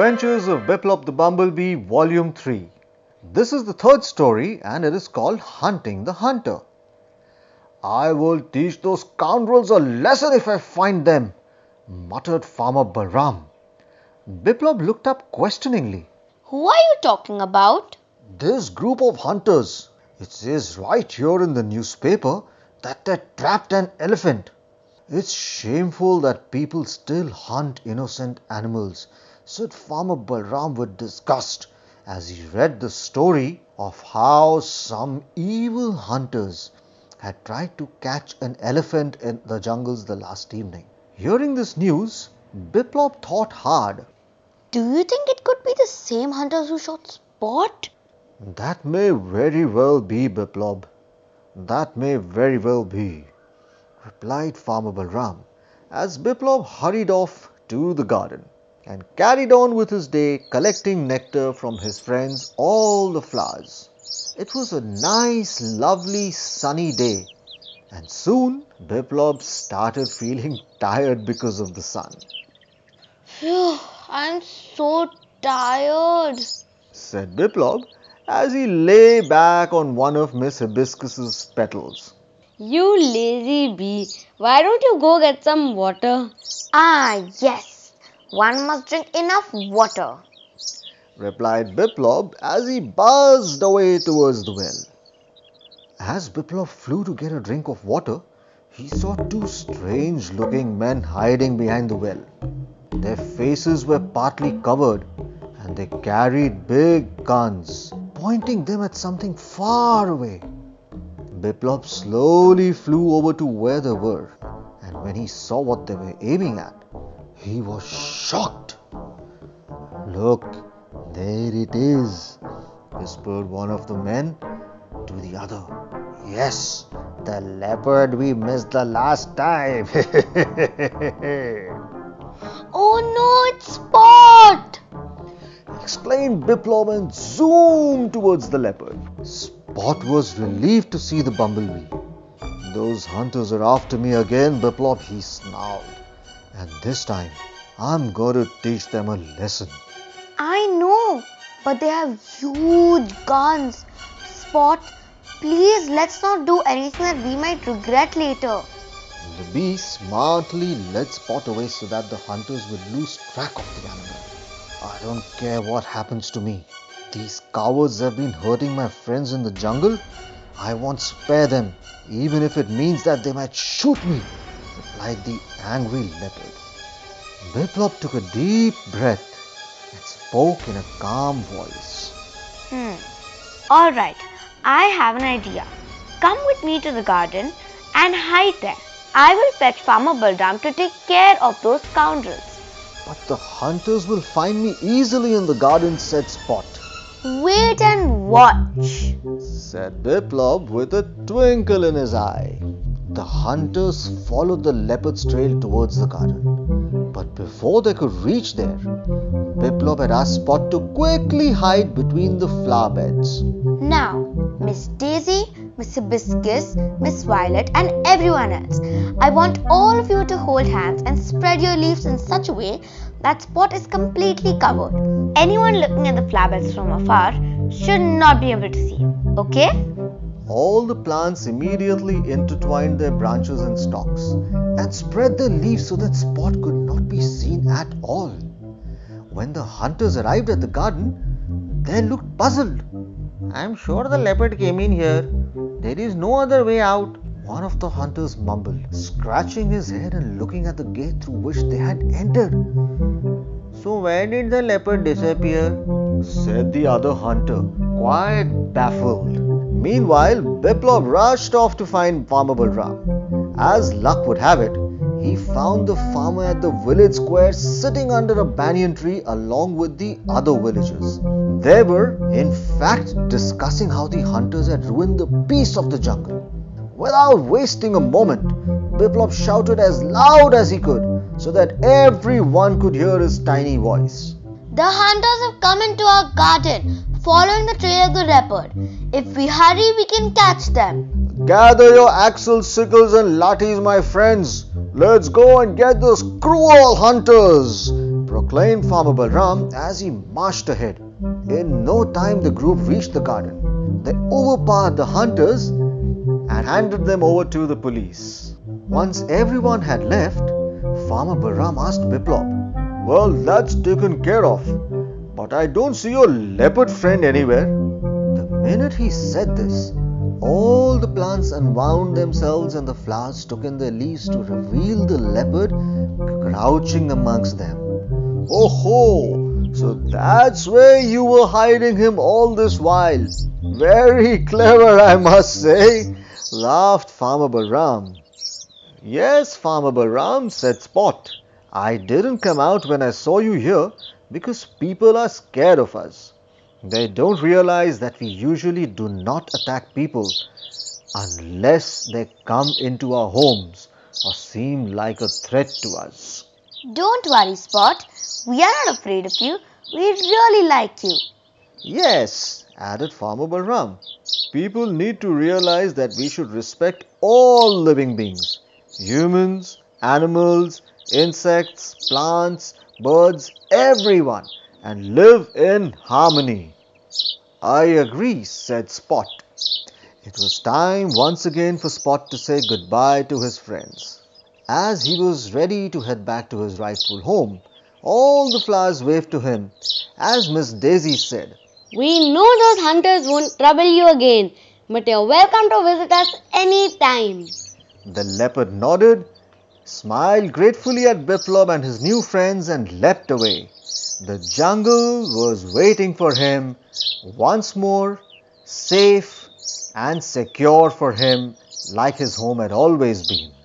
Adventures of Biplop the Bumblebee, Volume 3. This is the third story and it is called Hunting the Hunter. I will teach those scoundrels a lesson if I find them, muttered Farmer Balram. Biplop looked up questioningly. Who are you talking about? This group of hunters. It says right here in the newspaper that they trapped an elephant. It's shameful that people still hunt innocent animals, said Farmer Balram with disgust as he read the story of how some evil hunters had tried to catch an elephant in the jungles the last evening. Hearing this news, Biplop thought hard. Do you think it could be the same hunters who shot Spot? That may very well be, Biplop. That may very well be, replied Farmer Balram as Biplop hurried off to the garden and carried on with his day collecting nectar from his friends all the flowers. It was a nice, lovely, sunny day, and soon Biplop started feeling tired because of the sun. Phew, I'm so tired, said Biplop as he lay back on one of Miss Hibiscus's petals. You lazy bee, why don't you go get some water? Ah, yes, one must drink enough water, replied Biplop as he buzzed away towards the well. As Biplop flew to get a drink of water, he saw two strange looking men hiding behind the well. Their faces were partly covered and they carried big guns, pointing them at something far away. Biplop slowly flew over to where they were, and when he saw what they were aiming at, he was shocked. Look, there it is, whispered one of the men to the other. Yes, the leopard we missed the last time. oh no, it's Spot! exclaimed Biplop and zoomed towards the leopard. Spot was relieved to see the bumblebee. Those hunters are after me again, Biplop, he snarled. And this time, I'm going to teach them a lesson. I know, but they have huge guns. Spot, please let's not do anything that we might regret later. The bee smartly led Spot away so that the hunters would lose track of the animal. I don't care what happens to me. These cowards have been hurting my friends in the jungle. I won't spare them, even if it means that they might shoot me, replied the angry leopard. Biplop took a deep breath and spoke in a calm voice. Hmm. All right, I have an idea. Come with me to the garden and hide there. I will fetch Farmer Balram to take care of those scoundrels. But the hunters will find me easily in the garden, said Spot. Wait and watch, said Biplop with a twinkle in his eye. The hunters followed the leopard's trail towards the garden. But before they could reach there, Biplop had asked Spot to quickly hide between the flower beds. Now, Miss Daisy, Miss Hibiscus, Miss Violet, and everyone else, I want all of you to hold hands and spread your leaves in such a way that spot is completely covered. Anyone looking at the flower beds from afar should not be able to see. Okay? All the plants immediately intertwined their branches and stalks and spread their leaves so that Spot could not be seen at all. When the hunters arrived at the garden, they looked puzzled. I'm sure the leopard came in here. There is no other way out. One of the hunters mumbled, scratching his head and looking at the gate through which they had entered. So, where did the leopard disappear? said the other hunter, quite baffled. Meanwhile, Biplop rushed off to find Farmer Balram. As luck would have it, he found the farmer at the village square sitting under a banyan tree along with the other villagers. They were, in fact, discussing how the hunters had ruined the peace of the jungle. Without wasting a moment, Biplop shouted as loud as he could so that everyone could hear his tiny voice. The hunters have come into our garden, following the trail of the leopard. If we hurry, we can catch them. Gather your axles, sickles, and lathis, my friends. Let's go and get those cruel hunters, proclaimed Farmer Balram as he marched ahead. In no time, the group reached the garden. They overpowered the hunters and handed them over to the police. Once everyone had left, Farmer Balram asked Biplop, Well, that's taken care of, but I don't see your leopard friend anywhere. The minute he said this, all the plants unwound themselves and the flowers took in their leaves to reveal the leopard crouching amongst them. Oh ho! So that's where you were hiding him all this while. Very clever, I must say, laughed Farmer Balram. Yes, Farmer Balram, said Spot. I didn't come out when I saw you here because people are scared of us. They don't realize that we usually do not attack people unless they come into our homes or seem like a threat to us. Don't worry, Spot. We are not afraid of you. We really like you. Yes, added Farmer Balram. People need to realize that we should respect all living beings humans, animals, insects, plants, birds, everyone and live in harmony. I agree, said Spot. It was time once again for Spot to say goodbye to his friends. As he was ready to head back to his rightful home, all the flowers waved to him as Miss Daisy said, We know those hunters won't trouble you again, but you're welcome to visit us any time. The leopard nodded, smiled gratefully at Biplop and his new friends and leapt away. The jungle was waiting for him once more, safe and secure for him like his home had always been.